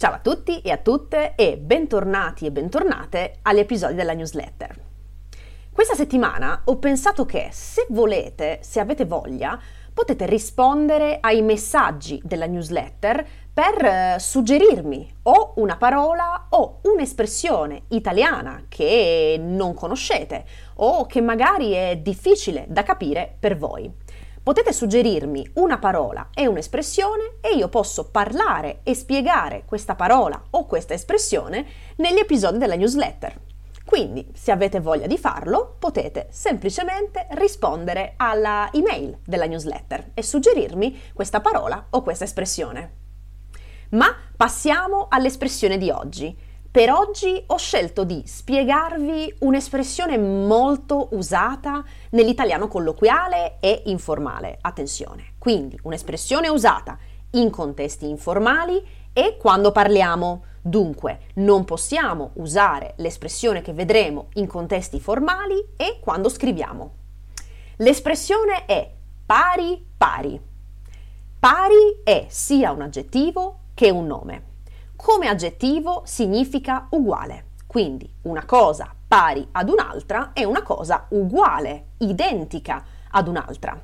Ciao a tutti e a tutte e bentornati e bentornate agli episodi della newsletter. Questa settimana ho pensato che se volete, se avete voglia, potete rispondere ai messaggi della newsletter per eh, suggerirmi o una parola o un'espressione italiana che non conoscete o che magari è difficile da capire per voi. Potete suggerirmi una parola e un'espressione e io posso parlare e spiegare questa parola o questa espressione negli episodi della newsletter. Quindi, se avete voglia di farlo, potete semplicemente rispondere alla email della newsletter e suggerirmi questa parola o questa espressione. Ma passiamo all'espressione di oggi. Per oggi ho scelto di spiegarvi un'espressione molto usata nell'italiano colloquiale e informale. Attenzione, quindi un'espressione usata in contesti informali e quando parliamo Dunque, non possiamo usare l'espressione che vedremo in contesti formali e quando scriviamo. L'espressione è pari pari. Pari è sia un aggettivo che un nome. Come aggettivo significa uguale, quindi una cosa pari ad un'altra è una cosa uguale, identica ad un'altra.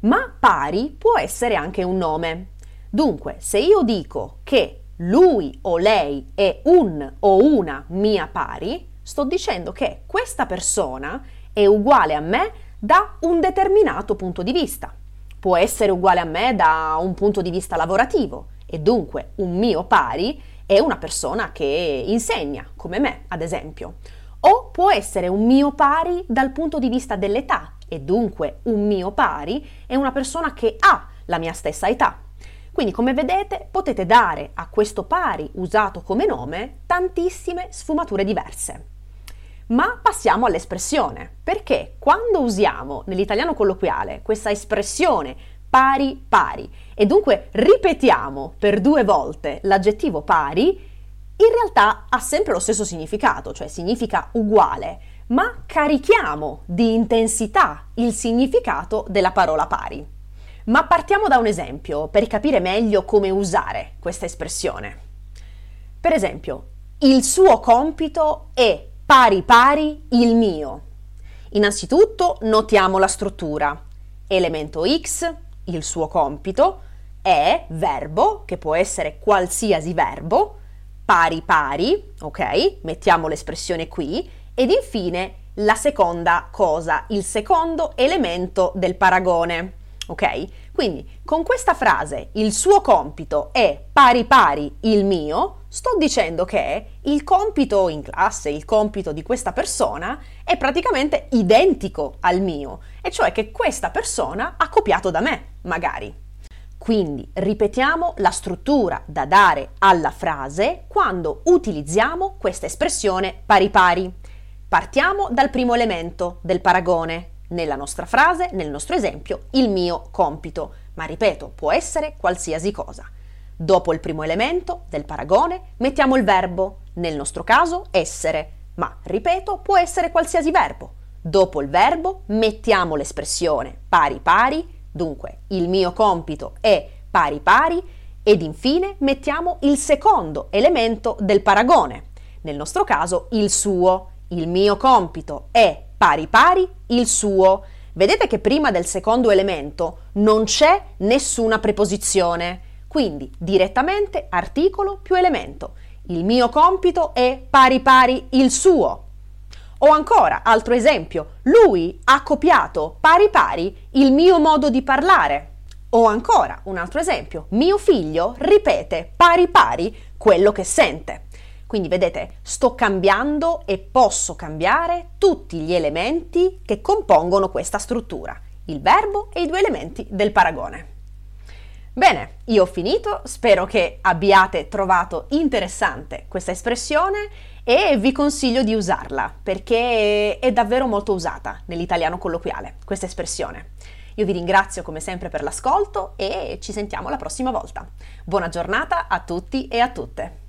Ma pari può essere anche un nome. Dunque, se io dico che lui o lei è un o una mia pari, sto dicendo che questa persona è uguale a me da un determinato punto di vista. Può essere uguale a me da un punto di vista lavorativo e dunque un mio pari è una persona che insegna, come me, ad esempio. O può essere un mio pari dal punto di vista dell'età e dunque un mio pari è una persona che ha la mia stessa età. Quindi come vedete potete dare a questo pari usato come nome tantissime sfumature diverse. Ma passiamo all'espressione, perché quando usiamo nell'italiano colloquiale questa espressione pari pari e dunque ripetiamo per due volte l'aggettivo pari, in realtà ha sempre lo stesso significato, cioè significa uguale, ma carichiamo di intensità il significato della parola pari. Ma partiamo da un esempio per capire meglio come usare questa espressione. Per esempio, il suo compito è pari pari il mio. Innanzitutto notiamo la struttura. Elemento X, il suo compito, è verbo, che può essere qualsiasi verbo, pari pari, ok? Mettiamo l'espressione qui, ed infine la seconda cosa, il secondo elemento del paragone ok? Quindi con questa frase il suo compito è pari pari il mio, sto dicendo che il compito in classe, il compito di questa persona è praticamente identico al mio, e cioè che questa persona ha copiato da me, magari. Quindi ripetiamo la struttura da dare alla frase quando utilizziamo questa espressione pari pari. Partiamo dal primo elemento del paragone, nella nostra frase, nel nostro esempio, il mio compito, ma ripeto, può essere qualsiasi cosa. Dopo il primo elemento del paragone mettiamo il verbo, nel nostro caso essere, ma ripeto, può essere qualsiasi verbo. Dopo il verbo mettiamo l'espressione pari pari, dunque il mio compito è pari pari ed infine mettiamo il secondo elemento del paragone, nel nostro caso il suo. Il mio compito è pari pari il suo. Vedete che prima del secondo elemento non c'è nessuna preposizione, quindi direttamente articolo più elemento. Il mio compito è pari pari il suo. O ancora, altro esempio, lui ha copiato pari pari il mio modo di parlare. O ancora, un altro esempio, mio figlio ripete pari pari quello che sente. Quindi vedete, sto cambiando e posso cambiare tutti gli elementi che compongono questa struttura, il verbo e i due elementi del paragone. Bene, io ho finito, spero che abbiate trovato interessante questa espressione e vi consiglio di usarla perché è davvero molto usata nell'italiano colloquiale questa espressione. Io vi ringrazio come sempre per l'ascolto e ci sentiamo la prossima volta. Buona giornata a tutti e a tutte.